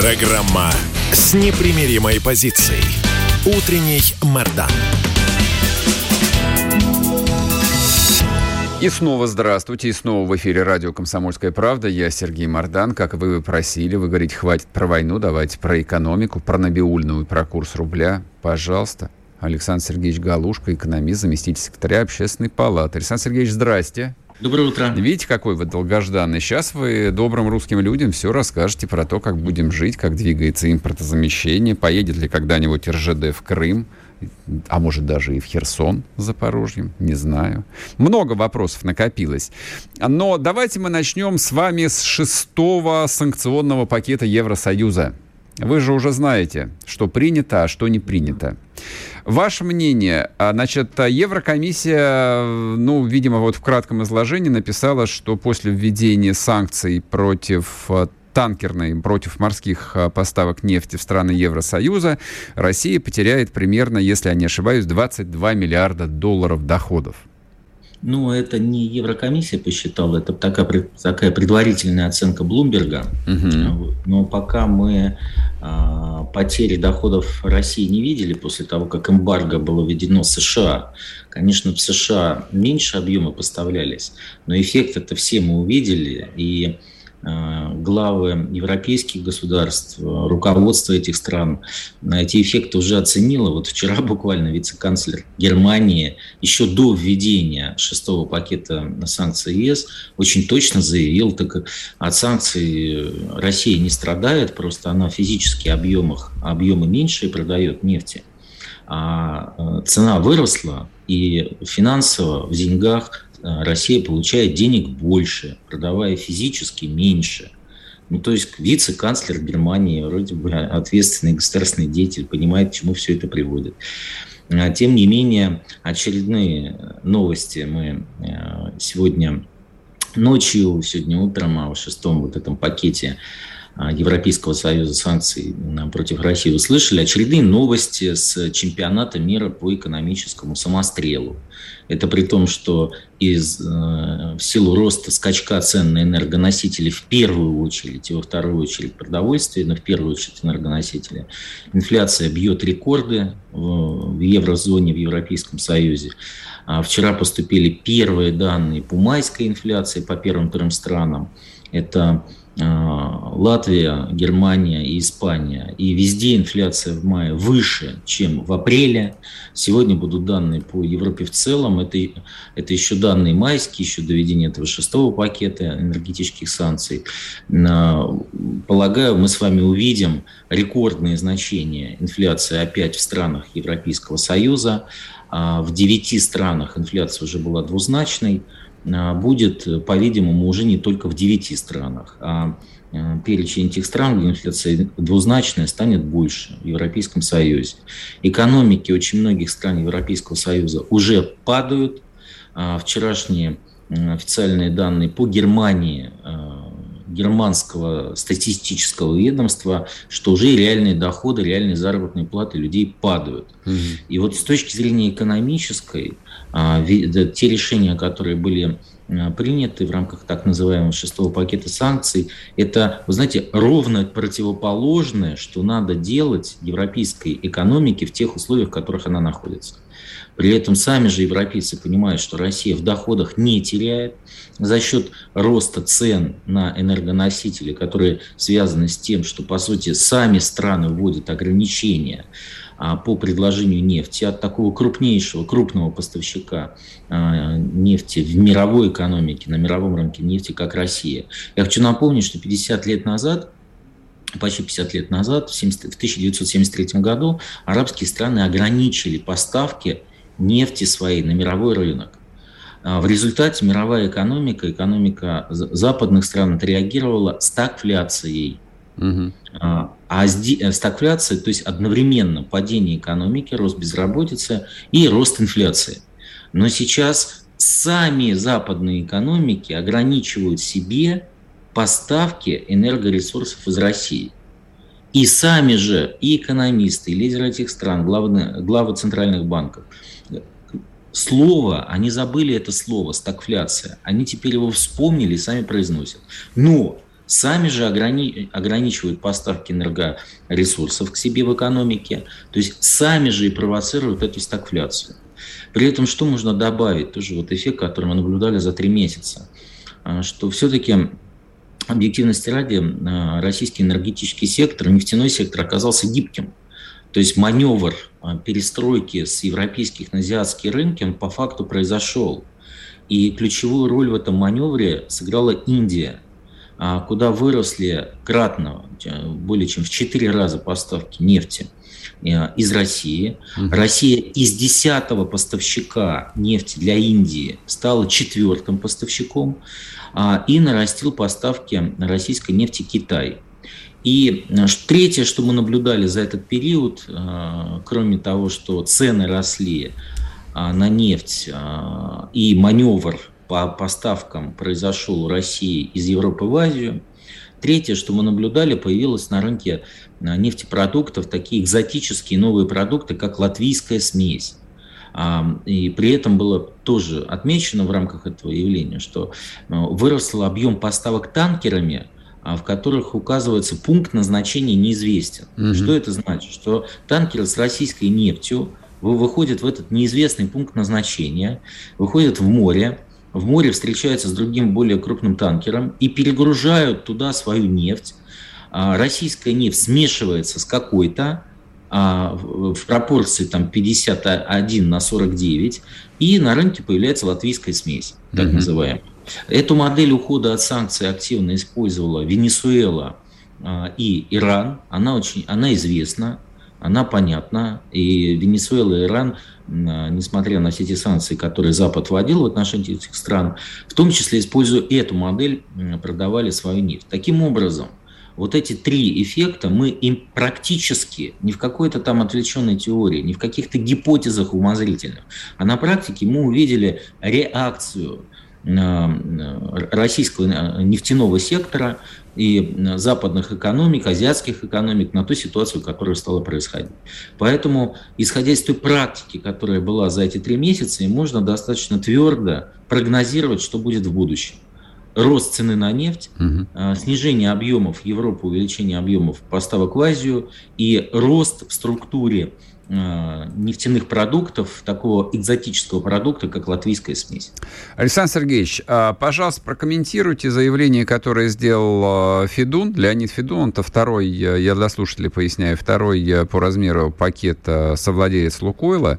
Программа с непримиримой позицией. Утренний Мордан. И снова здравствуйте, и снова в эфире радио «Комсомольская правда». Я Сергей Мордан. Как вы просили, вы говорите, хватит про войну, давайте про экономику, про Набиульную, про курс рубля. Пожалуйста. Александр Сергеевич Галушка, экономист, заместитель секретаря Общественной палаты. Александр Сергеевич, здрасте. Доброе утро. Видите, какой вы долгожданный. Сейчас вы добрым русским людям все расскажете про то, как будем жить, как двигается импортозамещение, поедет ли когда-нибудь РЖД в Крым, а может даже и в Херсон Запорожьем, не знаю. Много вопросов накопилось. Но давайте мы начнем с вами с шестого санкционного пакета Евросоюза. Вы же уже знаете, что принято, а что не принято. Ваше мнение, а, значит, Еврокомиссия, ну, видимо, вот в кратком изложении написала, что после введения санкций против а, танкерной против морских а, поставок нефти в страны Евросоюза, Россия потеряет примерно, если я не ошибаюсь, 22 миллиарда долларов доходов. Ну, это не Еврокомиссия посчитала, это такая, такая предварительная оценка Блумберга. Угу. Но пока мы э, потери доходов России не видели после того, как эмбарго было введено США, конечно, в США меньше объема поставлялись, но эффект это все мы увидели. И главы европейских государств, руководство этих стран эти эффекты уже оценило. Вот вчера буквально вице-канцлер Германии еще до введения шестого пакета санкций ЕС очень точно заявил, так от санкций Россия не страдает, просто она физически объемах, объемы меньше и продает нефти. А э, цена выросла, и финансово в деньгах Э, Россия получает денег больше, продавая физически меньше. Ну, то есть вице-канцлер Германии, вроде бы ответственный государственный деятель, понимает, к чему все это приводит. А, тем не менее, очередные новости мы э, сегодня ночью, сегодня утром о шестом вот этом пакете а, Европейского союза санкций против России услышали очередные новости с чемпионата мира по экономическому самострелу. Это при том, что из, э, в силу роста скачка цен на энергоносители в первую очередь и во вторую очередь продовольствие, но в первую очередь энергоносители, инфляция бьет рекорды в, в еврозоне, в Европейском Союзе. А вчера поступили первые данные по майской инфляции по первым трем странам. Это а, Латвия, Германия и Испания. И везде инфляция в мае выше, чем в апреле. Сегодня будут данные по Европе в целом. Это, это еще данные майские, еще доведение этого шестого пакета энергетических санкций. Полагаю, мы с вами увидим рекордные значения инфляции опять в странах Европейского Союза. А в девяти странах инфляция уже была двузначной. А, будет, по-видимому, уже не только в девяти странах, а, а перечень этих стран, где инфляция двузначная, станет больше в Европейском Союзе. Экономики очень многих стран Европейского Союза уже падают. А, вчерашние официальные данные по Германии германского статистического ведомства, что уже реальные доходы, реальные заработные платы людей падают. Угу. И вот с точки зрения экономической, а, те решения, которые были а, приняты в рамках так называемого шестого пакета санкций, это, вы знаете, ровно противоположное, что надо делать европейской экономике в тех условиях, в которых она находится. При этом сами же европейцы понимают, что Россия в доходах не теряет за счет роста цен на энергоносители, которые связаны с тем, что, по сути, сами страны вводят ограничения а, по предложению нефти от такого крупнейшего, крупного поставщика а, нефти в мировой экономике, на мировом рынке нефти, как Россия. Я хочу напомнить, что 50 лет назад почти 50 лет назад, в 1973 году, арабские страны ограничили поставки нефти своей на мировой рынок. В результате мировая экономика, экономика западных стран отреагировала стагфляцией. Угу. А э, стагфляция, то есть одновременно падение экономики, рост безработицы и рост инфляции. Но сейчас сами западные экономики ограничивают себе поставки энергоресурсов из России. И сами же, и экономисты, и лидеры этих стран, главы, главы центральных банков, слово, они забыли это слово, стагфляция. Они теперь его вспомнили и сами произносят. Но сами же ограни... ограничивают поставки энергоресурсов к себе в экономике, то есть сами же и провоцируют эту стагфляцию. При этом что можно добавить? Тоже вот эффект, который мы наблюдали за три месяца, а, что все-таки объективности ради а, российский энергетический сектор, нефтяной сектор оказался гибким. То есть маневр а, перестройки с европейских на азиатские рынки, он по факту произошел. И ключевую роль в этом маневре сыграла Индия, куда выросли кратно, более чем в 4 раза поставки нефти Э, из России. Угу. Россия из десятого поставщика нефти для Индии стала четвертым поставщиком а, и нарастил поставки российской нефти Китай. И э, третье, что мы наблюдали за этот период, э, кроме того, что цены росли а, на нефть а, и маневр по поставкам произошел у России из Европы в Азию, Третье, что мы наблюдали, появилось на рынке а, нефтепродуктов такие экзотические новые продукты, как латвийская смесь. А, и при этом было тоже отмечено в рамках этого явления, что а, вырос объем поставок танкерами, в которых указывается пункт назначения неизвестен. Угу. Что это значит? Что танкеры с российской нефтью выходят в этот неизвестный пункт назначения, выходят в море, в море встречаются с другим более крупным танкером и перегружают туда свою нефть. А, российская нефть смешивается с какой-то а, в пропорции там 51 на 49, и на рынке появляется латвийская смесь, так mm-hmm. называемая. Эту модель ухода от санкций активно использовала Венесуэла а, и Иран. Она очень, она известна, она понятна. И Венесуэла и Иран а, несмотря на все эти санкции, которые Запад вводил в отношении этих стран, в том числе используя эту модель, продавали свою нефть. Таким образом, вот эти три эффекта мы им практически, не в какой-то там отвлеченной теории, не в каких-то гипотезах умозрительных, а на практике мы увидели реакцию российского нефтяного сектора и западных экономик, азиатских экономик на ту ситуацию, которая стала происходить. Поэтому, исходя из той практики, которая была за эти три месяца, можно достаточно твердо прогнозировать, что будет в будущем. Рост цены на нефть, угу. снижение объемов Европы, увеличение объемов поставок в Азию и рост в структуре Э, нефтяных продуктов, такого экзотического продукта, как латвийская смесь. Александр Сергеевич, а, пожалуйста, прокомментируйте заявление, которое сделал э, Федун, Леонид Федун, это второй, э, я для слушателей поясняю, второй по размеру пакета совладелец Лукойла,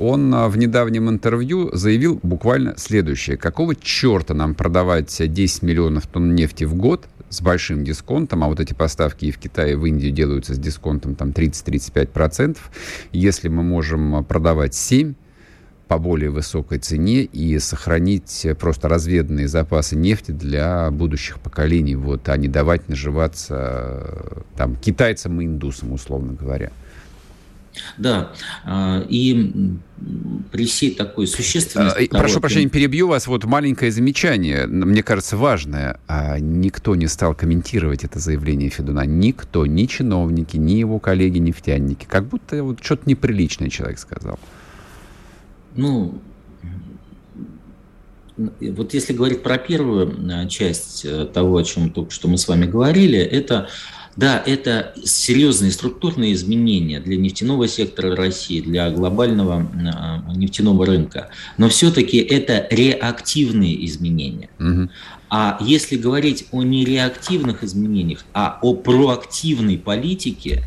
он в недавнем интервью заявил буквально следующее. Какого черта нам продавать 10 миллионов тонн нефти в год с большим дисконтом, а вот эти поставки и в Китае, и в Индию делаются с дисконтом там 30-35%, если мы можем продавать 7 по более высокой цене и сохранить просто разведанные запасы нефти для будущих поколений, вот, а не давать наживаться там китайцам и индусам, условно говоря. Да, а, и при всей такой существенности... А, прошу того, прощения, перебью вас. Вот маленькое замечание, мне кажется, важное. А никто не стал комментировать это заявление Федуна. Никто, ни чиновники, ни его коллеги-нефтяники. Как будто вот что-то неприличное человек сказал. Ну, вот если говорить про первую часть э, того, о чем только что мы с вами говорили, это да, это серьезные структурные изменения для нефтяного сектора России, для глобального а, нефтяного рынка. Но все-таки это реактивные изменения. Угу. А если говорить о нереактивных изменениях, а о проактивной политике,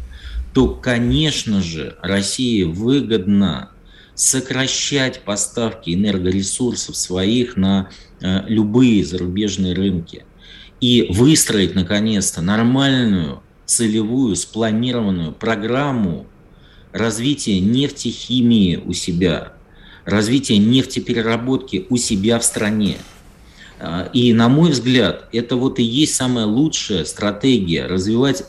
то, конечно же, России выгодно сокращать поставки энергоресурсов своих на э, любые зарубежные рынки и выстроить наконец-то нормальную, целевую, спланированную программу развития нефтехимии у себя, развития нефтепереработки у себя в стране. А, и, на мой взгляд, это вот и есть самая лучшая стратегия развивать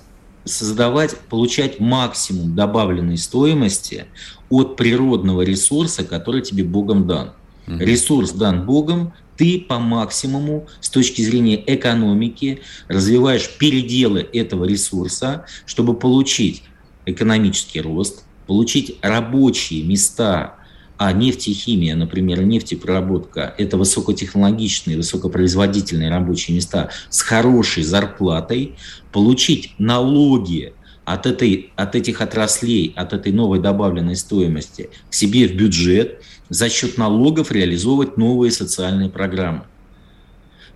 создавать, получать максимум добавленной стоимости от природного ресурса, который тебе Богом дан. Угу. Ресурс дан Богом, ты по максимуму с точки зрения экономики развиваешь переделы этого ресурса, чтобы получить экономический рост, получить рабочие места, а нефтехимия, например, нефтепроработка – это высокотехнологичные, высокопроизводительные рабочие места с хорошей зарплатой, получить налоги от, этой, от этих отраслей, от этой новой добавленной стоимости к себе в бюджет, за счет налогов реализовывать новые социальные программы.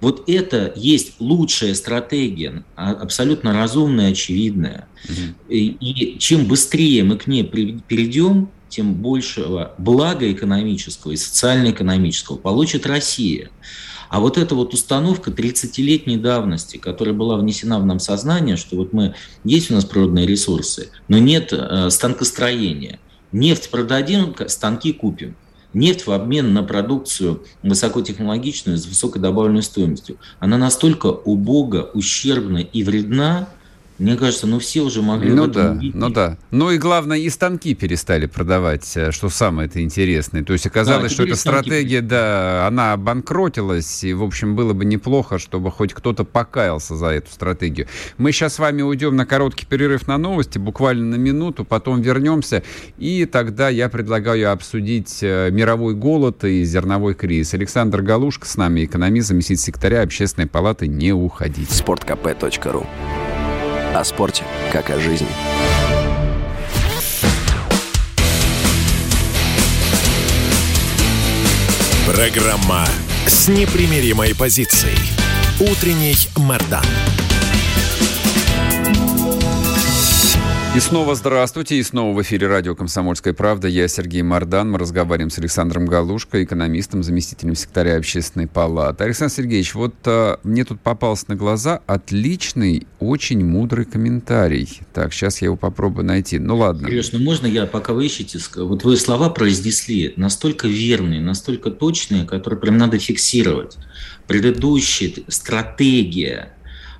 Вот это есть лучшая стратегия, а, абсолютно разумная, очевидная. Угу. И, и чем быстрее мы к ней перейдем, тем большего блага экономического и социально-экономического получит Россия. А вот эта вот установка 30-летней давности, которая была внесена в нам сознание, что вот мы, есть у нас природные ресурсы, но нет э, станкостроения. Нефть продадим, станки купим. Нефть в обмен на продукцию высокотехнологичную с высокой добавленной стоимостью, она настолько убога, ущербна и вредна, мне кажется, ну все уже могли ну да, видеть. Ну да. Ну и главное, и станки перестали продавать, э, что самое это интересное. То есть оказалось, да, что эта стратегия, да, она обанкротилась, и, в общем, было бы неплохо, чтобы хоть кто-то покаялся за эту стратегию. Мы сейчас с вами уйдем на короткий перерыв на новости, буквально на минуту, потом вернемся, и тогда я предлагаю обсудить э, мировой голод и зерновой кризис. Александр Галушка с нами, экономист, заместитель секретаря Общественной палаты. Не уходить. Спорткп.ру о спорте, как о жизни. Программа с непримиримой позицией. Утренний Мордан. И снова здравствуйте, и снова в эфире радио «Комсомольская правда». Я Сергей Мордан. Мы разговариваем с Александром Галушко, экономистом, заместителем секретаря общественной палаты. Александр Сергеевич, вот а, мне тут попался на глаза отличный, очень мудрый комментарий. Так, сейчас я его попробую найти. Ну ладно. Сереж, ну можно я, пока вы ищете, вот вы слова произнесли настолько верные, настолько точные, которые прям надо фиксировать. Предыдущая стратегия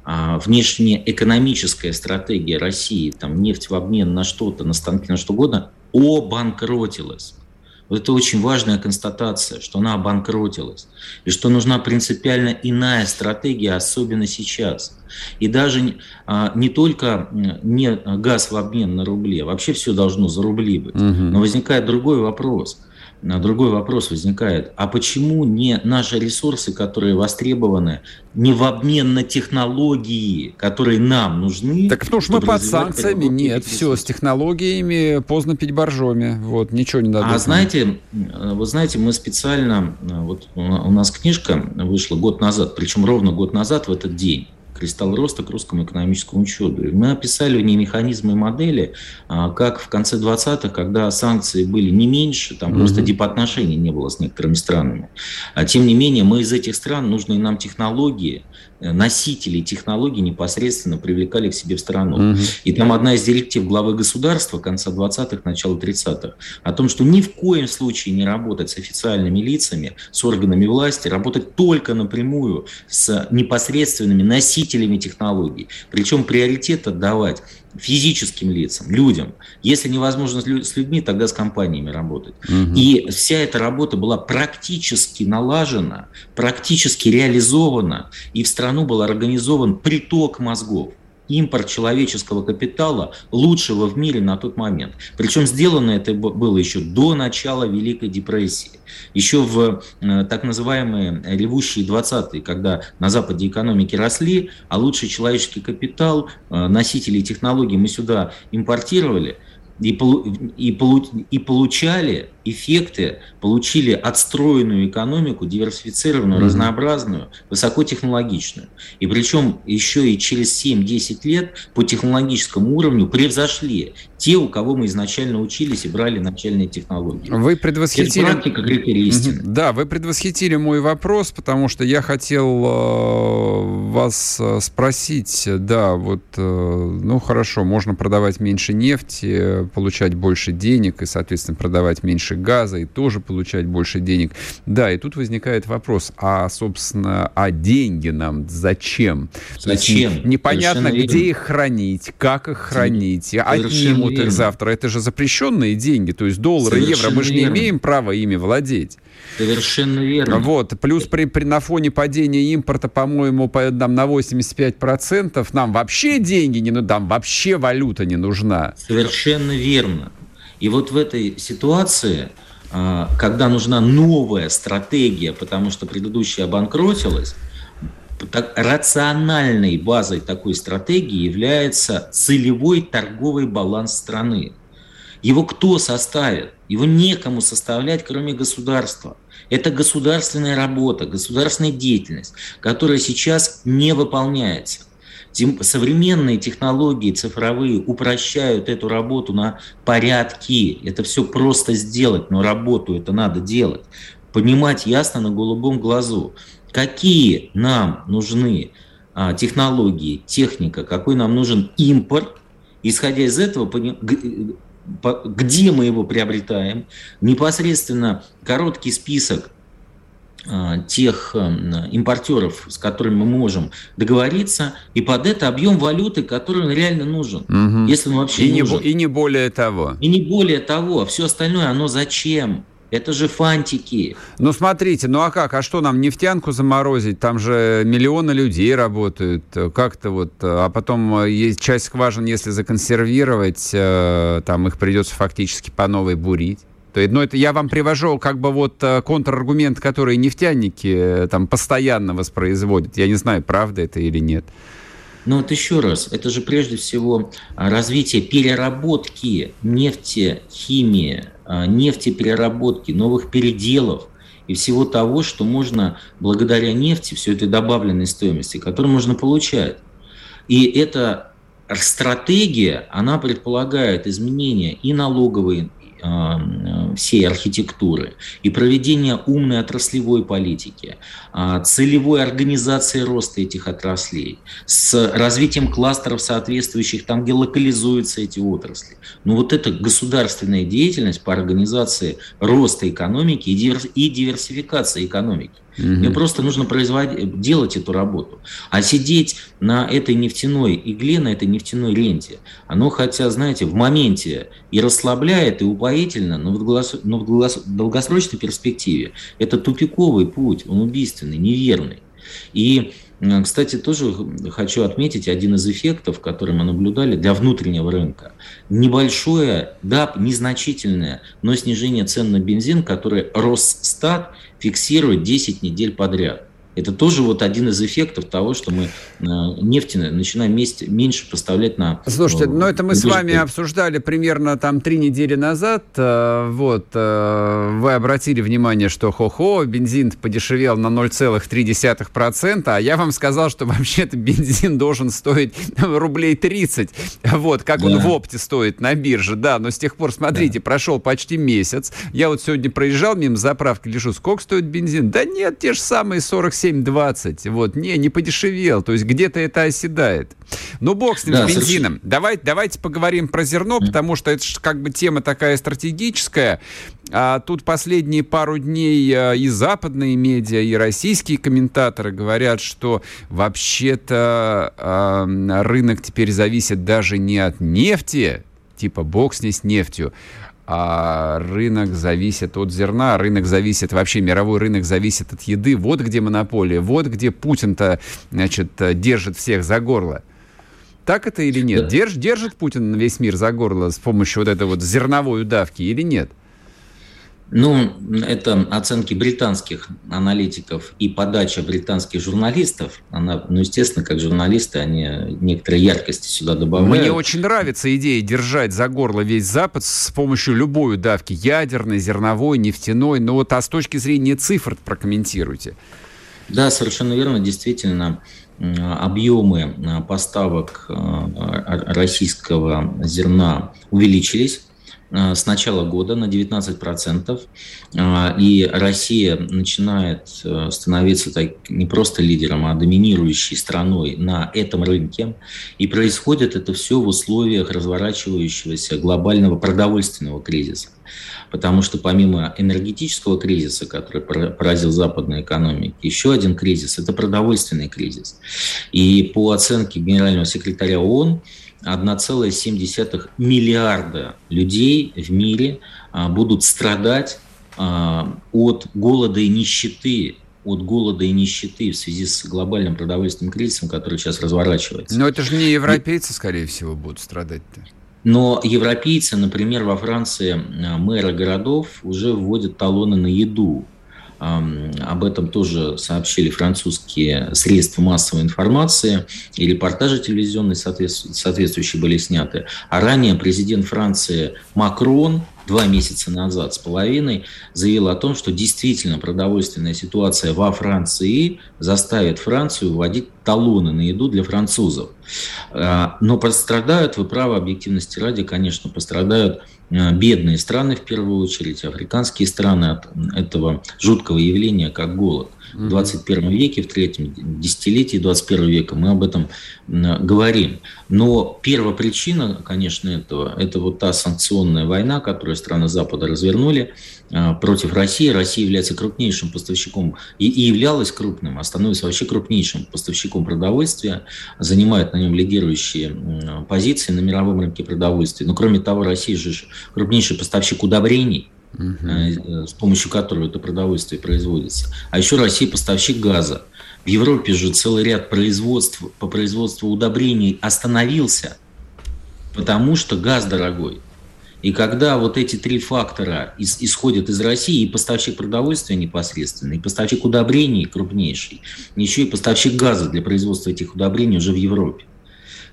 внешнеэкономическая стратегия России, там нефть в обмен на что-то, на станки, на что угодно, обанкротилась. Вот это очень важная констатация, что она обанкротилась. И что нужна принципиально иная стратегия, особенно сейчас. И даже а, не только не газ в обмен на рубли, а вообще все должно за рубли быть. Угу. Но возникает другой вопрос – другой вопрос возникает. А почему не наши ресурсы, которые востребованы, не в обмен на технологии, которые нам нужны? Так потому что мы под санкциями. Нет, все, с технологиями поздно пить боржоми. Вот, ничего не надо. А знаете, вы знаете, мы специально, вот у нас книжка вышла год назад, причем ровно год назад в этот день кристалл роста к русскому экономическому чуду. И мы описали в ней механизмы и модели, а, как в конце 20-х, когда санкции были не меньше, там mm-hmm. просто дипотношений не было с некоторыми странами. А тем не менее, мы из этих стран нужные нам технологии, Э, носителей технологий непосредственно привлекали к себе в страну. Угу. И там одна из директив главы государства конца 20-х, начала 30-х о том, что ни в коем случае не работать с официальными лицами, с органами власти, работать только напрямую с непосредственными носителями технологий. Причем приоритет отдавать физическим лицам, людям. Если невозможно с людьми, тогда с компаниями работать. Угу. И вся эта работа была практически налажена, практически реализована, и в страну был организован приток мозгов импорт человеческого капитала лучшего в мире на тот момент. Причем сделано это было еще до начала Великой депрессии. Еще в э, так называемые ревущие 20-е, когда на Западе экономики росли, а лучший человеческий капитал, э, носители технологий мы сюда импортировали – и, и, и получали эффекты, получили отстроенную экономику, диверсифицированную, mm-hmm. разнообразную, высокотехнологичную. И причем еще и через 7-10 лет по технологическому уровню превзошли те, у кого мы изначально учились и брали начальные технологии. Вы предвосхитили... Это практика критерий истины. Да, вы предвосхитили мой вопрос, потому что я хотел э, вас э, спросить, да, вот, э, ну хорошо, можно продавать меньше нефти, получать больше денег и, соответственно, продавать меньше газа и тоже получать больше денег. Да, и тут возникает вопрос, а, собственно, а деньги нам зачем? Зачем? Есть, непонятно, где их хранить, как их хранить, отнимут их завтра. Это же запрещенные деньги, то есть доллары, евро, мы же не имеем права ими владеть. Совершенно верно. Вот, плюс при, при, на фоне падения импорта, по-моему, по, нам на 85% нам вообще деньги не нужны, нам вообще валюта не нужна. Совершенно верно. И вот в этой ситуации, а, когда нужна новая стратегия, потому что предыдущая обанкротилась, так, рациональной базой такой стратегии является целевой торговый баланс страны. Его кто составит? Его некому составлять, кроме государства. Это государственная работа, государственная деятельность, которая сейчас не выполняется. Современные технологии цифровые упрощают эту работу на порядки. Это все просто сделать, но работу это надо делать. Понимать ясно на голубом глазу, какие нам нужны а, технологии, техника, какой нам нужен импорт. Исходя из этого, где мы его приобретаем, непосредственно короткий список тех а, импортеров, с которыми мы можем договориться, и под это объем валюты, который он реально нужен. Угу. Если он вообще и нужен. Не, и не более того. И не более того. А все остальное, оно зачем? Это же фантики. Ну, смотрите, ну а как? А что нам, нефтянку заморозить? Там же миллионы людей работают. Как-то вот... А потом э, есть часть скважин, если законсервировать, э, там их придется фактически по новой бурить. Есть, ну, это я вам привожу как бы вот э, контраргумент, который нефтяники там постоянно воспроизводят. Я не знаю, правда это или нет. Но вот еще раз, это же прежде всего развитие переработки нефти, химии, а, нефтепереработки, новых переделов и всего того, что можно благодаря нефти, все этой добавленной стоимости, которую можно получать. И эта стратегия, она предполагает изменения и налоговой Э, всей архитектуры и проведение умной отраслевой политики, а, целевой организации роста этих отраслей, с развитием кластеров соответствующих там, где локализуются эти отрасли. Но вот эта государственная деятельность по организации роста экономики и диверсификации экономики. Угу. Мне просто нужно производить, делать эту работу. А сидеть на этой нефтяной игле, на этой нефтяной ленте, оно хотя, знаете, в моменте и расслабляет, и упоительно, но в, но в долгосрочной перспективе это тупиковый путь, он убийственный, неверный. И кстати, тоже хочу отметить один из эффектов, который мы наблюдали для внутреннего рынка. Небольшое, да, незначительное, но снижение цен на бензин, которое Росстат фиксирует 10 недель подряд. Это тоже вот один из эффектов того, что мы э, нефтяные начинаем меньше поставлять на... Слушайте, ну это мы с вами обсуждали примерно там три недели назад. Э, вот, э, вы обратили внимание, что хо-хо, бензин подешевел на 0,3%, а я вам сказал, что вообще-то бензин должен стоить рублей 30. Вот, как да. он в опте стоит на бирже, да. Но с тех пор, смотрите, да. прошел почти месяц. Я вот сегодня проезжал мимо заправки, лежу, сколько стоит бензин? Да нет, те же самые 47 7,20. Вот, не, не подешевел. То есть где-то это оседает. Ну, бог с ним, да, с бензином. Совершенно. Давайте, давайте поговорим про зерно, потому что это как бы тема такая стратегическая. А тут последние пару дней а, и западные медиа, и российские комментаторы говорят, что вообще-то э, рынок теперь зависит даже не от нефти, типа бог с ней с нефтью, а рынок зависит от зерна, рынок зависит, вообще мировой рынок зависит от еды. Вот где монополия, вот где Путин-то, значит, держит всех за горло. Так это или нет? Да. Держ, держит Путин весь мир за горло с помощью вот этой вот зерновой удавки или нет? Ну, это оценки британских аналитиков и подача британских журналистов. Она, ну, естественно, как журналисты, они некоторые яркости сюда добавляют. Мне очень нравится идея держать за горло весь Запад с помощью любой удавки. Ядерной, зерновой, нефтяной. Но вот а с точки зрения цифр прокомментируйте. Да, совершенно верно. Действительно, объемы поставок российского зерна увеличились с начала года на 19%. Э, и Россия начинает э, становиться так, не просто лидером, а доминирующей страной на этом рынке. И происходит это все в условиях разворачивающегося глобального продовольственного кризиса. Потому что помимо энергетического кризиса, который поразил западные экономики, еще один кризис – это продовольственный кризис. И по оценке генерального секретаря ООН, 1,7 миллиарда людей в мире а, будут страдать а, от голода и нищеты от голода и нищеты в связи с глобальным продовольственным кризисом, который сейчас разворачивается. Но это же не европейцы, скорее всего, будут страдать-то. Но европейцы, например, во Франции а, мэры городов уже вводят талоны на еду. Об этом тоже сообщили французские средства массовой информации, и репортажи телевизионные соответствующие были сняты. А ранее президент Франции Макрон два месяца назад с половиной заявил о том, что действительно продовольственная ситуация во Франции заставит Францию вводить талоны на еду для французов. А, но пострадают, вы правы, объективности ради, конечно, пострадают бедные страны в первую очередь, африканские страны от этого жуткого явления, как голод в 21 веке, в третьем десятилетии 21 века мы об этом говорим. Но первая причина, конечно, этого, это вот та санкционная война, которую страны Запада развернули а, против России. Россия является крупнейшим поставщиком и, и являлась крупным, а становится вообще крупнейшим поставщиком продовольствия, занимает на нем лидирующие позиции на мировом рынке продовольствия. Но кроме того, Россия же крупнейший поставщик удобрений – угу. с помощью которого это продовольствие производится. А еще Россия поставщик газа. В Европе же целый ряд производств по производству удобрений остановился, потому что газ дорогой. И когда вот эти три фактора из, исходят из России, и поставщик продовольствия непосредственно, и поставщик удобрений крупнейший, еще и поставщик газа для производства этих удобрений уже в Европе,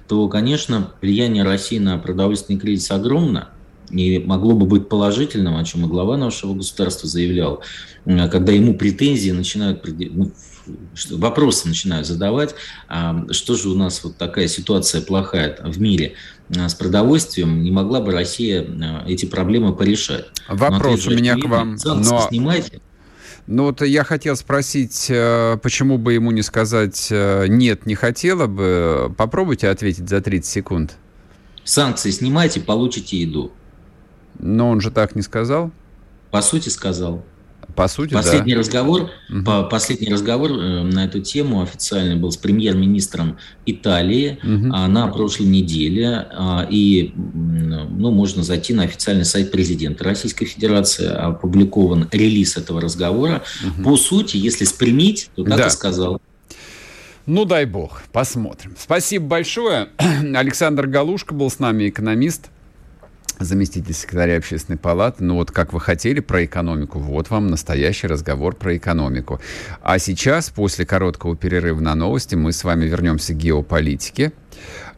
то, конечно, влияние России на продовольственный кризис огромно – и могло бы быть положительным, о чем и глава нашего государства заявлял, когда ему претензии начинают, ну, вопросы начинают задавать, а что же у нас вот такая ситуация плохая в мире а, с продовольствием, не могла бы Россия а, эти проблемы порешать. Вопрос у меня к вам. Но... Снимайте. Ну вот я хотел спросить, э, почему бы ему не сказать э, «нет, не хотела бы». Попробуйте ответить за 30 секунд. Санкции снимайте, получите еду. Но он же так не сказал? По сути, сказал. По сути, последний да. разговор, угу. по, последний разговор э, на эту тему официальный был с премьер-министром Италии угу. на прошлой неделе. А, и ну, можно зайти на официальный сайт президента Российской Федерации, опубликован релиз этого разговора. Угу. По сути, если спрямить, то так да. и сказал. Ну, дай бог, посмотрим. Спасибо большое. Александр Галушка был с нами, экономист заместитель секретаря общественной палаты. Ну вот как вы хотели про экономику, вот вам настоящий разговор про экономику. А сейчас, после короткого перерыва на новости, мы с вами вернемся к геополитике.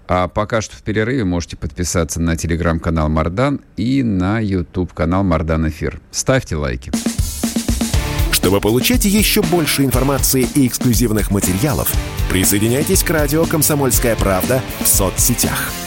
А пока что в перерыве можете подписаться на телеграм-канал Мардан и на YouTube-канал Мардан Эфир. Ставьте лайки. Чтобы получать еще больше информации и эксклюзивных материалов, присоединяйтесь к радио «Комсомольская правда» в соцсетях –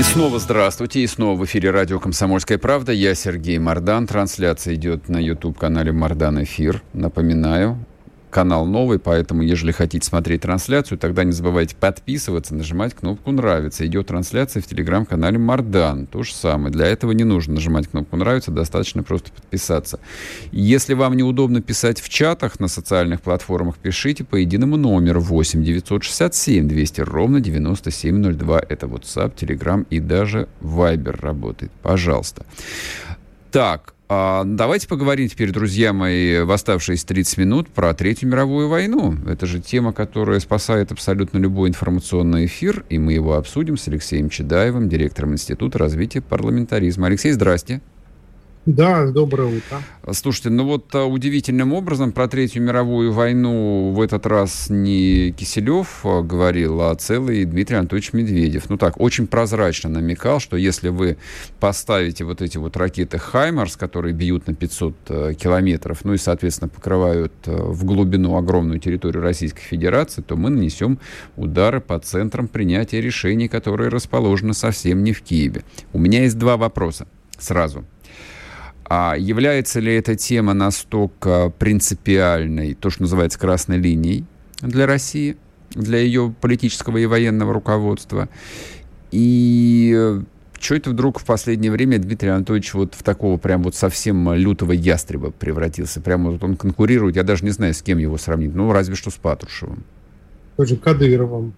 И снова здравствуйте, и снова в эфире радио «Комсомольская правда». Я Сергей Мордан. Трансляция идет на YouTube-канале «Мордан Эфир». Напоминаю, канал новый, поэтому, если хотите смотреть трансляцию, тогда не забывайте подписываться, нажимать кнопку «Нравится». Идет трансляция в телеграм-канале Мардан. То же самое. Для этого не нужно нажимать кнопку «Нравится», достаточно просто подписаться. Если вам неудобно писать в чатах на социальных платформах, пишите по единому номеру 8 967 200 ровно 9702. Это WhatsApp, Telegram и даже Viber работает. Пожалуйста. Так, А давайте поговорим теперь, друзья мои, в оставшиеся 30 минут про Третью мировую войну. Это же тема, которая спасает абсолютно любой информационный эфир, и мы его обсудим с Алексеем Чедаевым, директором Института развития парламентаризма. Алексей, здрасте. Да, доброе утро. Слушайте, ну вот а, удивительным образом про Третью мировую войну в этот раз не Киселев а, говорил, а целый Дмитрий Анатольевич Медведев. Ну так, очень прозрачно намекал, что если вы поставите вот эти вот ракеты «Хаймарс», которые бьют на 500 э, километров, ну и, соответственно, покрывают в глубину огромную территорию Российской Федерации, то мы нанесем удары по центрам принятия решений, которые расположены совсем не в Киеве. У меня есть два вопроса сразу. А является ли эта тема настолько принципиальной, то, что называется красной линией для России, для ее политического и военного руководства? И что это вдруг в последнее время Дмитрий Анатольевич вот в такого прям вот совсем лютого ястреба превратился? Прямо вот он конкурирует, я даже не знаю, с кем его сравнить. Ну, разве что с Патрушевым. Тоже Кадыровым.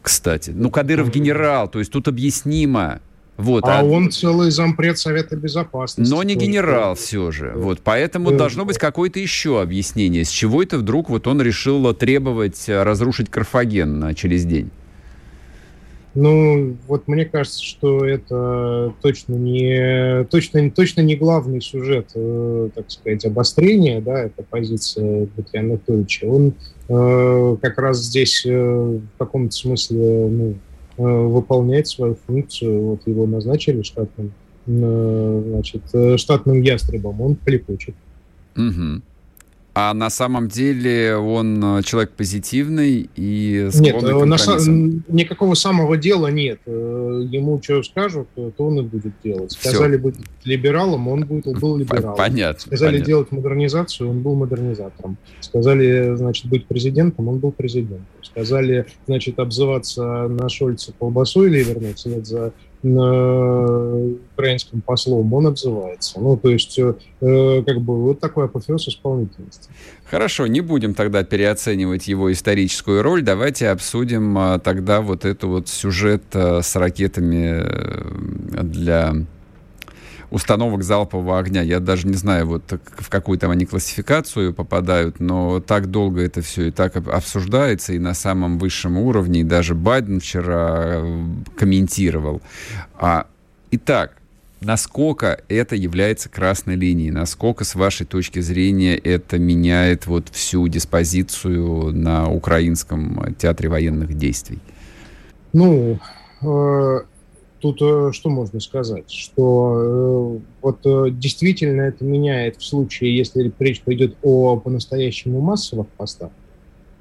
Кстати. Ну, Кадыров генерал, то есть тут объяснимо. Вот, а, а он целый зампред Совета Безопасности. Но не генерал все же. Вот, поэтому да. должно быть какое-то еще объяснение, с чего это вдруг вот он решил требовать э, разрушить Карфаген через день. Ну, вот мне кажется, что это точно не, точно, точно не главный сюжет, э, так сказать, обострения, да, это позиция Дмитрия Анатольевича. Он э, как раз здесь э, в каком-то смысле ну, Э, выполнять свою функцию. Вот его назначили штатным, э, значит, э, штатным ястребом, он хлепочет. Угу. А на самом деле он человек позитивный и Нет, на са- никакого самого дела нет. Ему что скажут, то он и будет делать. Сказали Все. быть либералом, он будет, был либералом. Понятно. Сказали понятно. делать модернизацию, он был модернизатором. Сказали, значит, быть президентом, он был президентом сказали, значит, обзываться на Шольца колбасой ливерной вслед за украинским послом, он обзывается. Ну, то есть, э, как бы, вот такой апофеоз исполнительности. Хорошо, не будем тогда переоценивать его историческую роль. Давайте обсудим а, тогда вот эту вот сюжет а, с ракетами э, для установок залпового огня. Я даже не знаю, вот в какую там они классификацию попадают, но так долго это все и так обсуждается, и на самом высшем уровне, и даже Байден вчера э, комментировал. А, итак, насколько это является красной линией, насколько, с вашей точки зрения, это меняет вот всю диспозицию на украинском театре военных действий? Ну, э, Тут э, что можно сказать? Что э, вот э, действительно это меняет в случае, если речь пойдет о по-настоящему массовых поставках.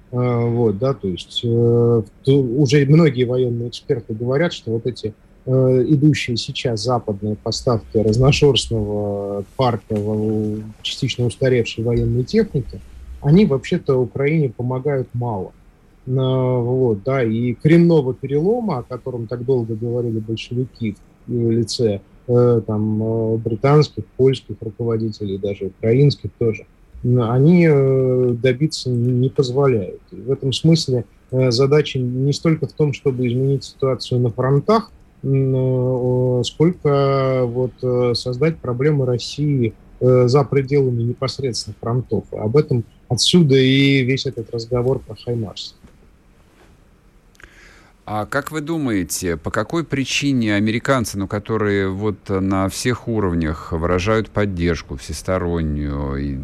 Вот, да, то есть уже многие военные эксперты говорят, что вот эти идущие сейчас западные поставки разношерстного парка частично устаревшей военной техники, они вообще-то Украине помогают мало. Вот, да, и коренного перелома, о котором так долго говорили большевики в лице э, там, э, британских, польских руководителей, даже украинских тоже, они э, добиться не позволяют. И в этом смысле задача не столько в том, чтобы изменить ситуацию на фронтах, сколько вот создать проблемы России за пределами непосредственно фронтов. Об этом отсюда и весь этот разговор про Хаймарс. А как вы думаете, по какой причине американцы, ну, которые вот на всех уровнях выражают поддержку всестороннюю, и,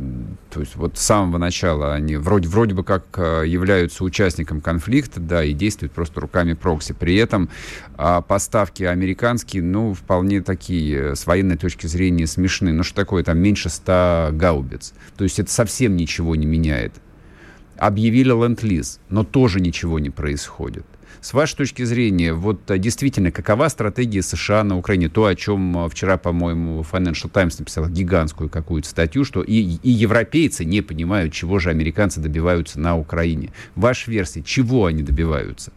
то есть вот с самого начала они вроде, вроде бы как э, являются участником конфликта, да, и действуют просто руками прокси. При этом а, поставки американские, ну, вполне такие, с военной точки зрения, смешные. Ну, что такое, там меньше ста гаубиц. То есть это совсем ничего не меняет. Объявили ленд-лиз, но тоже ничего не происходит. С вашей точки зрения, вот а, действительно, какова стратегия США на Украине? То, о чем а, вчера, по-моему, Financial Times написал гигантскую какую-то статью, что и, и европейцы не понимают, чего же американцы добиваются на Украине. Ваша версия, чего они добиваются?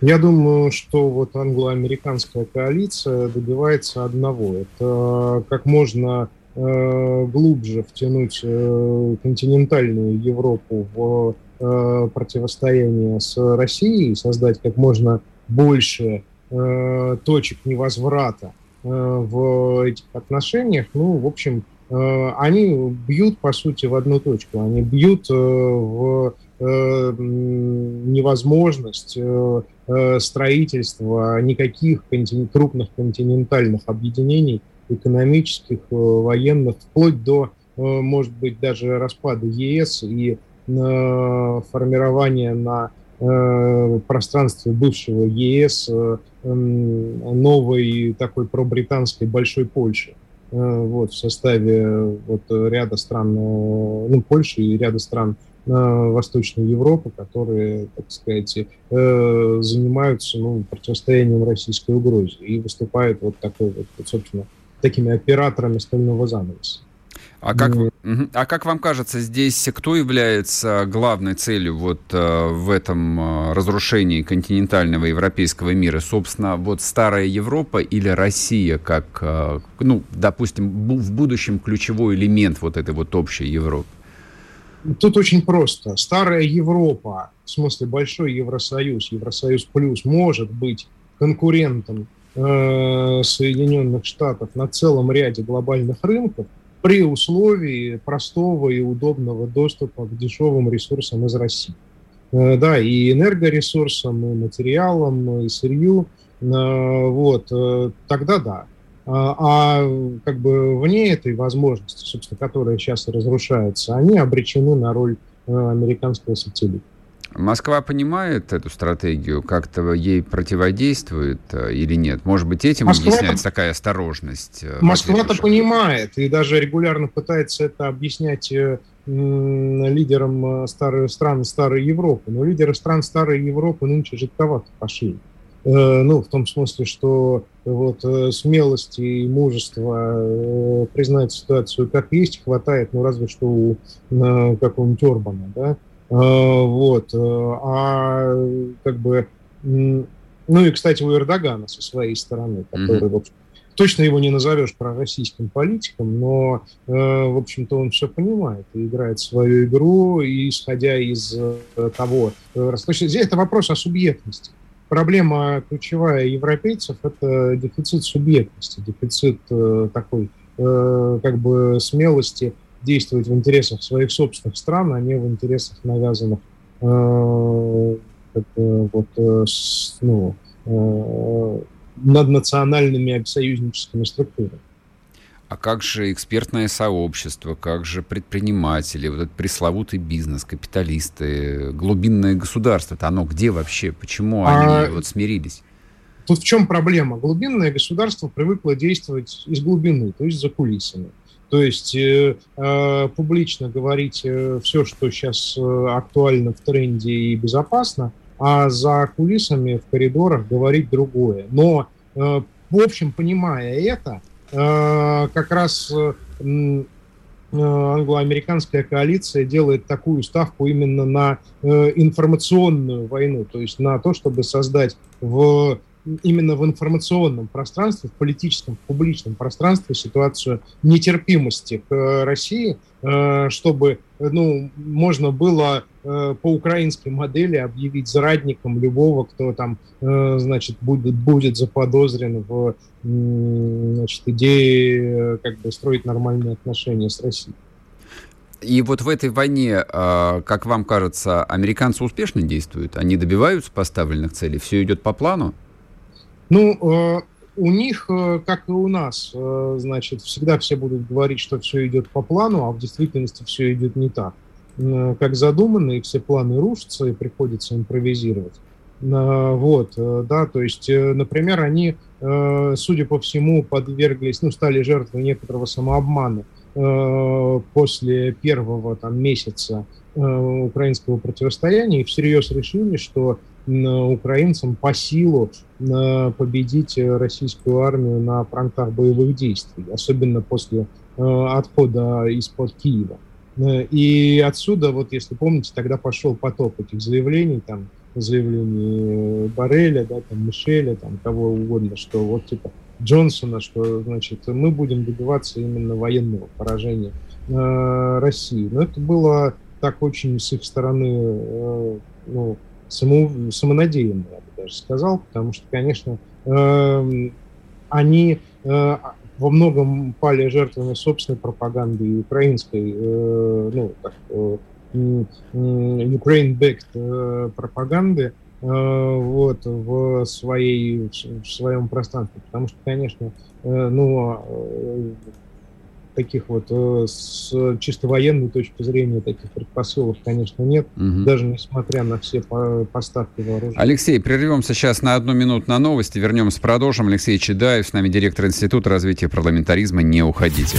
Я думаю, что вот англо-американская коалиция добивается одного. Это как можно э, глубже втянуть э, континентальную Европу в э, противостояние с Россией, создать как можно больше э, точек невозврата э, в этих отношениях, ну, в общем, они бьют, по сути, в одну точку. Они бьют в невозможность строительства никаких крупных континентальных объединений экономических, военных, вплоть до, может быть, даже распада ЕС и формирования на Э, пространстве бывшего ЕС э, новой такой пробританской большой Польши э, вот, в составе вот, ряда стран, ну, Польши и ряда стран Восточной Европы, которые, так сказать, занимаются ну, противостоянием российской угрозе и выступают вот такой вот, собственно, такими операторами стального занавеса. А как, ну, а как вам кажется, здесь кто является главной целью вот э, в этом э, разрушении континентального европейского мира? Собственно, вот старая Европа или Россия как, э, ну, допустим, в будущем ключевой элемент вот этой вот общей Европы? Тут очень просто. Старая Европа, в смысле Большой Евросоюз, Евросоюз плюс, может быть конкурентом Соединенных Штатов на целом ряде глобальных рынков, при условии простого и удобного доступа к дешевым ресурсам из России. Э, да, и энергоресурсам, и материалам, и сырью. Э, вот, э, тогда да. А, как бы вне этой возможности, собственно, которая сейчас разрушается, они обречены на роль американского сателлита. Москва понимает эту стратегию, как-то ей противодействует э, или нет? Может быть, этим Москва объясняется такая осторожность? Э, Москва-то понимает и даже регулярно пытается это объяснять э, лидерам старой, стран Старой Европы. Но лидеры стран Старой Европы нынче жидковато пошли. Ну, в том смысле, что вот смелости и мужества признать ситуацию как есть хватает, ну, разве что у какого-нибудь Орбана, да, вот. Э, а как бы... Ну и, кстати, у Эрдогана со своей стороны, который, mm-hmm. в общем, точно его не назовешь пророссийским политиком, но, э, в общем-то, он все понимает и играет свою игру, и исходя из того... То есть здесь это вопрос о субъектности. Проблема ключевая европейцев – это дефицит субъектности, дефицит такой как бы смелости – действовать в интересах своих собственных стран, а не в интересах навязанных э, как, вот, э, с, ну, э, наднациональными союзническими структурами. А как же экспертное сообщество, как же предприниматели, вот этот пресловутый бизнес, капиталисты, глубинное государство, это оно где вообще? Почему а... они вот смирились? Тут в чем проблема? Глубинное государство привыкло действовать из глубины, то есть за кулисами. То есть э, э, публично говорить э, все, что сейчас э, актуально в тренде и безопасно, а за кулисами в коридорах говорить другое. Но, э, в общем, понимая это, э, как раз э, э, англо-американская коалиция делает такую ставку именно на информационную войну, то есть на то, чтобы создать в именно в информационном пространстве, в политическом, в публичном пространстве ситуацию нетерпимости к э, России, э, чтобы ну, можно было э, по украинской модели объявить зрадником любого, кто там, значит, будет, будет заподозрен в значит, идее как бы строить нормальные отношения с Россией. И вот в этой войне, как вам кажется, американцы успешно действуют? Они добиваются поставленных целей? Все идет по плану? Ну, э, у них, э, как и у нас, э, значит, всегда все будут говорить, что все идет по плану, а в действительности все идет не так. Как задумано, и все планы рушатся, и приходится импровизировать. Вот, да, то есть, например, они, судя по всему, подверглись, ну, стали жертвой некоторого самообмана после первого там месяца украинского противостояния и всерьез решили, что украинцам по силу победить российскую армию на фронтах боевых действий, особенно после э, отхода из-под Киева. Э, и отсюда, вот если помните, тогда пошел поток этих заявлений, там, заявлений Барреля, да, там, Мишеля, там, кого угодно, что вот типа Джонсона, что, значит, мы будем добиваться именно военного поражения э, России. Но это было так очень с их стороны, э, ну, само, самонадеянно, я бы даже сказал, потому что, конечно, э, они э, во многом пали жертвами собственной пропаганды и украинской, ну, так, Ukraine-backed пропаганды, вот, в, своей, в своем пространстве. Потому что, конечно, ну, таких вот э, с чисто военной точки зрения таких предпосылок, конечно, нет, угу. даже несмотря на все поставки вооружения. Алексей, прервемся сейчас на одну минуту на новости, вернемся, продолжим. Алексей Чедаев, с нами директор Института развития парламентаризма. Не уходите.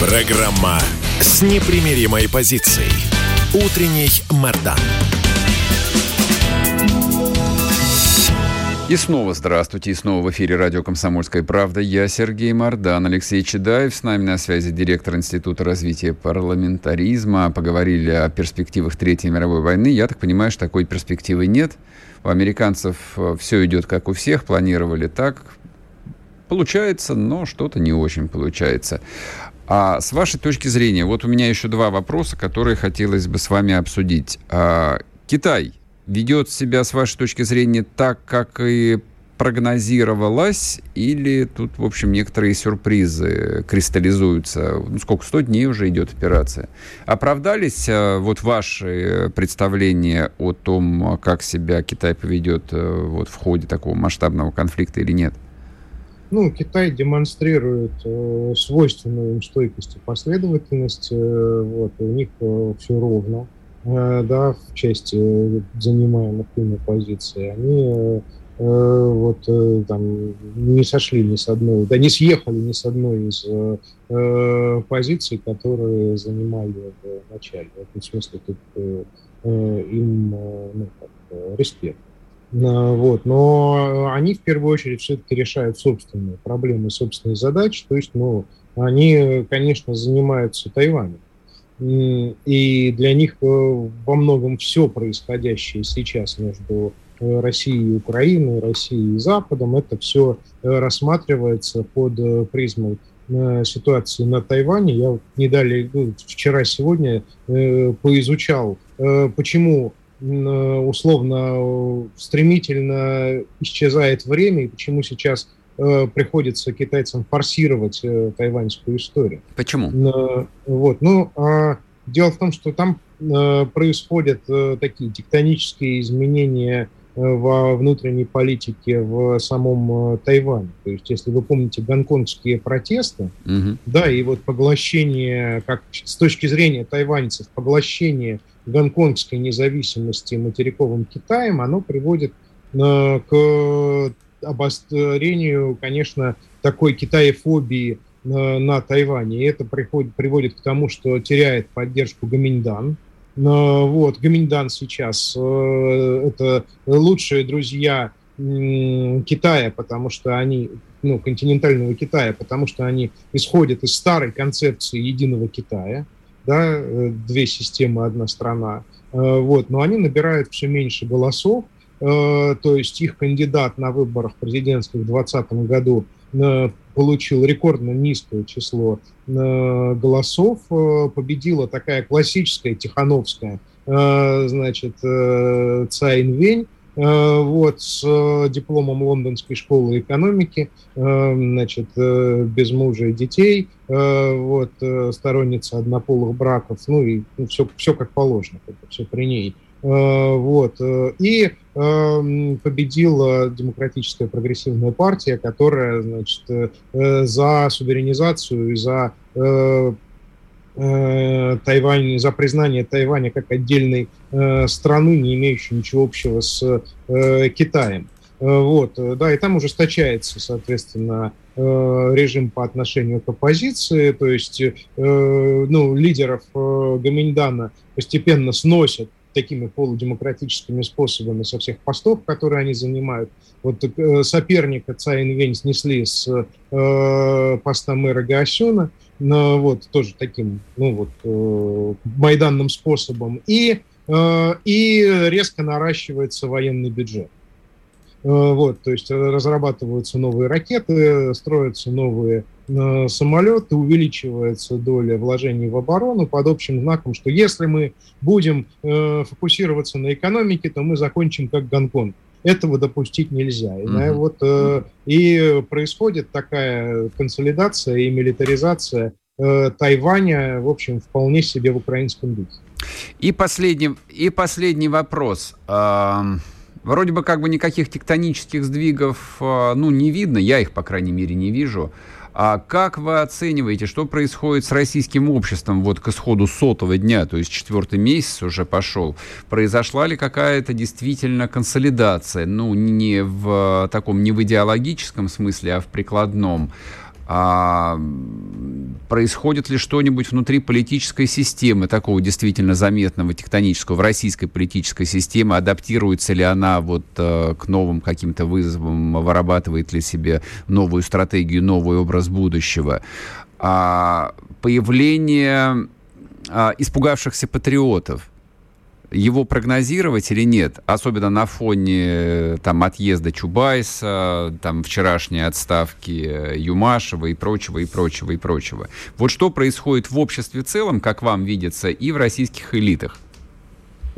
Программа с непримиримой позицией. Утренний Мордан. И снова здравствуйте, и снова в эфире радио «Комсомольская правда». Я Сергей Мордан, Алексей Чедаев, с нами на связи директор Института развития парламентаризма. Поговорили о перспективах Третьей мировой войны. Я так понимаю, что такой перспективы нет. У американцев э, все идет как у всех, планировали так. Получается, но что-то не очень получается. А с вашей точки зрения, вот у меня еще два вопроса, которые хотелось бы с вами обсудить. А, Китай ведет себя, с вашей точки зрения, так, как и прогнозировалось, или тут, в общем, некоторые сюрпризы кристаллизуются? Ну, сколько, 100 дней уже идет операция. Оправдались а, вот ваши представления о том, как себя Китай поведет э, вот в ходе такого масштабного конфликта или нет? Ну, Китай демонстрирует э, свойственную им стойкость и последовательность. Э, вот, у них э, все ровно Э, да, в части занимаемых ими позиций, они э, э, вот там не сошли ни с одной, да не съехали ни с одной из э, позиций, которые занимали в начале. В этом смысле тут э, им ну, как, респект. Вот. Но они в первую очередь все-таки решают собственные проблемы, собственные задачи. То есть, ну, они, конечно, занимаются Тайванем. И для них э, во многом все происходящее сейчас между э, Россией и Украиной, Россией и Западом, это все э, рассматривается под призмой ситуации на Тайване. Я не далее, ну, вчера-сегодня поизучал, почему условно стремительно исчезает время и почему сейчас Э, приходится китайцам форсировать э, тайваньскую историю. Почему? Э, вот, ну, э, дело в том, что там э, происходят э, такие тектонические изменения э, во внутренней политике в самом э, Тайване. То есть, если вы помните гонконгские протесты, угу. да, и вот поглощение, как с точки зрения тайваньцев, поглощение гонконгской независимости материковым Китаем, оно приводит э, к обострению, конечно, такой китаефобии на, на Тайване. И это приходит, приводит к тому, что теряет поддержку Гаминьдан. Вот, Гаминьдан сейчас э, это лучшие друзья Китая, потому что они, ну, континентального Китая, потому что они исходят из старой концепции единого Китая, да, э, две системы, одна страна, э, вот, но они набирают все меньше голосов, Э, то есть их кандидат на выборах президентских в 2020 году получил рекордно низкое число голосов, победила такая классическая Тихановская, значит, Цай Инвень, вот, с дипломом Лондонской школы экономики, значит, без мужа и детей, вот, сторонница однополых браков, ну и ну, все, все как положено, это все при ней. Э, вот. Э, и победила демократическая прогрессивная партия, которая значит, э, за суверенизацию и за Тайвань, за признание Тайваня как отдельной страны, не имеющей ничего общего с Китаем. Вот, да, и там ужесточается, соответственно, режим по отношению к оппозиции, то есть, ну, лидеров Гаминьдана постепенно сносят такими полудемократическими способами со всех постов, которые они занимают. Вот э, соперника Цайн Вень снесли с э, поста мэра Гаосюна, вот тоже таким, ну вот, э, майданным способом. И, э, и резко наращивается военный бюджет. Э, вот, то есть разрабатываются новые ракеты, строятся новые э, самолеты, увеличивается доля вложений в оборону под общим знаком, что если мы будем э, фокусироваться на экономике, то мы закончим как Гонконг. Этого допустить нельзя. И, mm-hmm. вот, э, и происходит такая консолидация и милитаризация э, Тайваня, в общем, вполне себе в украинском духе. И последний, и последний вопрос. Вроде бы как бы никаких тектонических сдвигов, а, ну, не видно, я их, по крайней мере, не вижу. А как вы оцениваете, что происходит с российским обществом вот к исходу сотого дня, то есть четвертый месяц уже пошел? Произошла ли какая-то действительно консолидация? Ну, не в таком, не в идеологическом смысле, а в прикладном. А, происходит ли что-нибудь внутри политической системы, такого действительно заметного тектонического, в российской политической системе? Адаптируется ли она вот а, к новым каким-то вызовам, вырабатывает ли себе новую стратегию, новый образ будущего? А, появление а, испугавшихся патриотов – его прогнозировать или нет, особенно на фоне э, там, отъезда Чубайса, там, вчерашней отставки э, Юмашева и прочего, и прочего, и прочего. Вот что происходит в обществе в целом, как вам видится, и в российских элитах?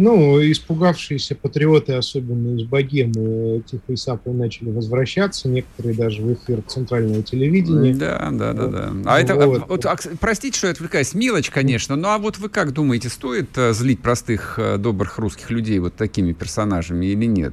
Ну, испугавшиеся патриоты, особенно из богемы, тихо и сапой начали возвращаться, некоторые даже в эфир центрального телевидения. Да, да, да, да. А вот. это, вот, вот, а, простите, что я отвлекаюсь, мелочь, конечно, ну а вот вы как думаете, стоит э, злить простых, э, добрых русских людей вот такими персонажами или нет?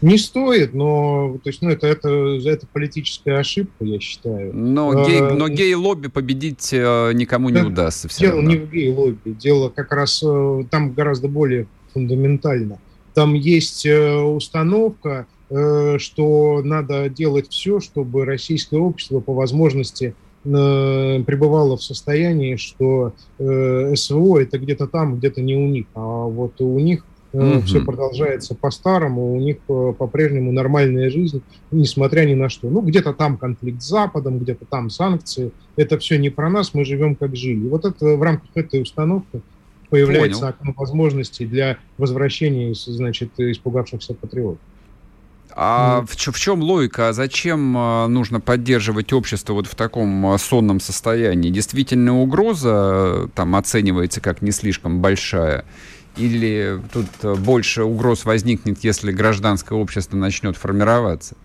Не стоит, но то есть, ну, это, это, это политическая ошибка, я считаю. Но, гей, а, но гей-лобби победить э, никому не удастся. Все дело равно. не в гей-лобби, дело как раз э, там гораздо более фундаментально. Там есть э, установка, что надо делать все, чтобы российское общество по возможности пребывало в состоянии, что СВО это где-то там, где-то не у них, а вот у них Угу. Все продолжается по-старому, у них э, по-прежнему нормальная жизнь, несмотря ни на что. Ну, где-то там конфликт с Западом, где-то там санкции. Это все не про нас, мы живем как жили. Вот это в рамках этой установки появляется Понял. окно возможностей для возвращения, значит, испугавшихся патриотов. А в, в чем логика? А зачем э, нужно поддерживать общество вот в таком э, сонном состоянии? Действительно угроза там оценивается как не слишком большая? Или тут э, больше угроз возникнет, если гражданское общество начнет формироваться?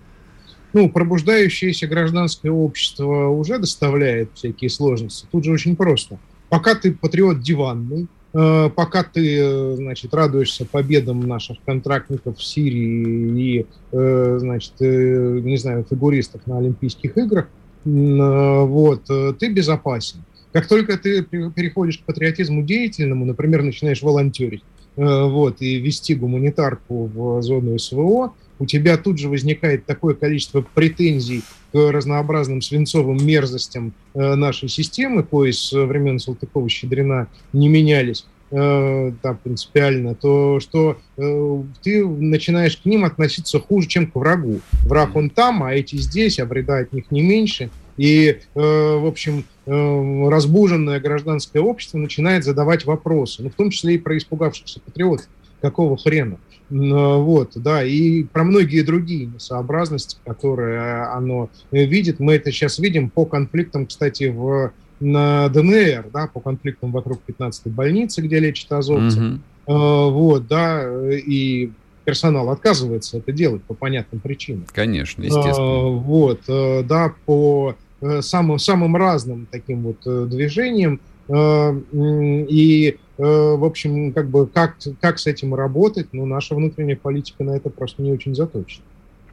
Ну, пробуждающееся гражданское общество уже доставляет всякие сложности. Тут же очень просто. Пока ты патриот диванный, э, пока ты, э, значит, радуешься победам наших контрактников в Сирии и, значит, не знаю, фигуристов на Олимпийских играх, вот, ты безопасен. Как только ты переходишь к патриотизму деятельному, например, начинаешь волонтерить, э, вот, и вести гуманитарку в зону СВО, у тебя тут же возникает такое количество претензий к разнообразным свинцовым мерзостям э, нашей системы, пояс с времен Салтыкова-Щедрина не менялись, э, там, принципиально, то что ты начинаешь к ним относиться хуже, чем к врагу. Враг он там, а эти здесь, а вреда от них не меньше – и, э, в общем, э, разбуженное гражданское общество начинает задавать вопросы, ну, в том числе и про испугавшихся патриотов. Какого хрена? Вот, да, и про многие другие несообразности, которые оно видит. Мы это сейчас видим по конфликтам, кстати, в, на ДНР, да, по конфликтам вокруг 15-й больницы, где лечат азовцев. Mm-hmm. Вот, да, и персонал отказывается это делать по понятным причинам. Конечно, естественно. Вот, э, да, по Э, самым, самым разным таким вот э, движением. Э, и, в общем, как бы как, как с этим работать, ну, наша внутренняя политика на это просто не очень заточена.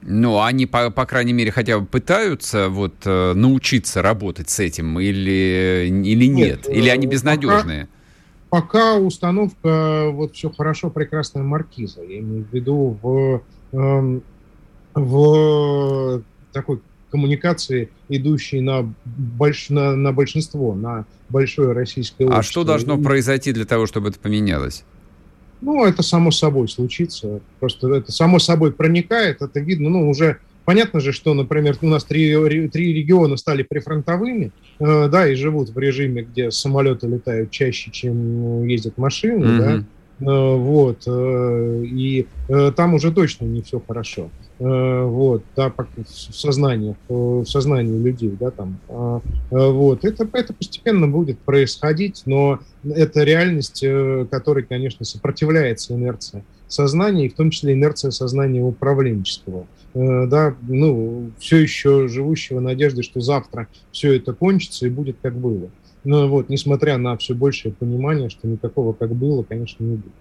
Ну, они, по, по крайней мере, хотя бы пытаются вот научиться работать с этим или, или нет? нет или они безнадежные? Пока, пока установка вот все хорошо, прекрасная маркиза. Я имею в виду в, эм, в такой коммуникации, идущие на, больш, на, на большинство, на большое российское общество. А что должно произойти для того, чтобы это поменялось? Ну, это само собой случится. Просто это само собой проникает, это видно, ну, уже Понятно же, что, например, у нас три, три региона стали прифронтовыми, э, да, и живут в режиме, где самолеты летают чаще, чем ездят машины, mm-hmm. да, э, вот, э, и э, там уже точно не все хорошо. Вот, да, в сознании, в сознании людей, да, там, а, вот, это, это постепенно будет происходить, но это реальность, которой, конечно, сопротивляется инерция сознания, и в том числе инерция сознания управленческого, да, ну, все еще живущего надеждой, что завтра все это кончится и будет как было. Но вот, несмотря на все большее понимание, что никакого как было, конечно, не будет.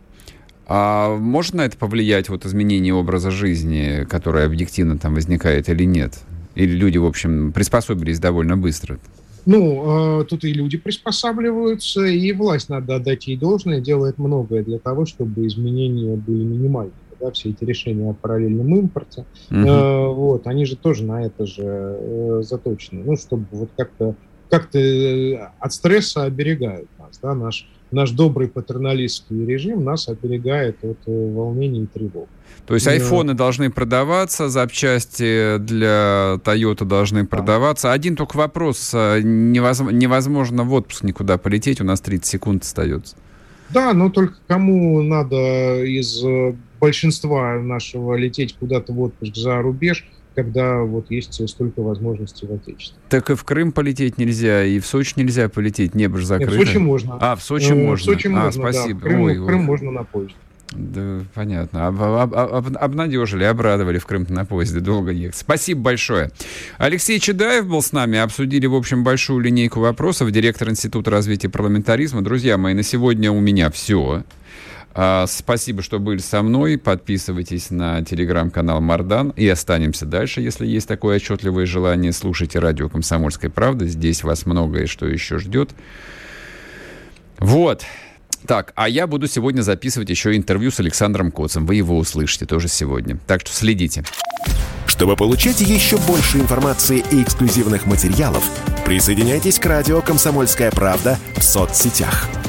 А может на это повлиять вот изменение образа жизни, которое объективно там возникает или нет? Или люди, в общем, приспособились довольно быстро? Ну, э, тут и люди приспосабливаются, и власть, надо отдать ей должное, делает многое для того, чтобы изменения были минимальными. Да, все эти решения о параллельном импорте, угу. э, вот, они же тоже на это же э, заточены. Ну, чтобы вот как-то как-то э, от стресса оберегают нас, да, наш наш добрый патерналистский режим нас оберегает от э, волнений и тревог. То есть айфоны должны продаваться, запчасти для Toyota должны продаваться. Один только вопрос. А невозможно, невозможно в отпуск никуда полететь, у нас 30 секунд остается. Да, но только кому надо из э, большинства нашего лететь куда-то в отпуск за рубеж – когда вот есть столько возможностей в Отечестве. Так и в Крым полететь нельзя, и в Сочи нельзя полететь, небо же закрыто. Нет, в Сочи можно. А, в Сочи ну, можно. В Сочи а, можно, спасибо. Да. В Крым, ой, в Крым ой. можно на поезде. Да, понятно. Об, об, об, обнадежили, обрадовали в Крым на поезде. Долго ехать. Спасибо большое. Алексей Чедаев был с нами. Обсудили, в общем, большую линейку вопросов. Директор Института развития парламентаризма. Друзья мои, на сегодня у меня все. А, спасибо, что были со мной. Подписывайтесь на телеграм-канал Мардан и останемся дальше, если есть такое отчетливое желание. Слушайте радио «Комсомольская правда». Здесь вас многое что еще ждет. Вот. Так, а я буду сегодня записывать еще интервью с Александром Коцем. Вы его услышите тоже сегодня. Так что следите. Чтобы получать еще больше информации и эксклюзивных материалов, присоединяйтесь к радио «Комсомольская правда» в соцсетях –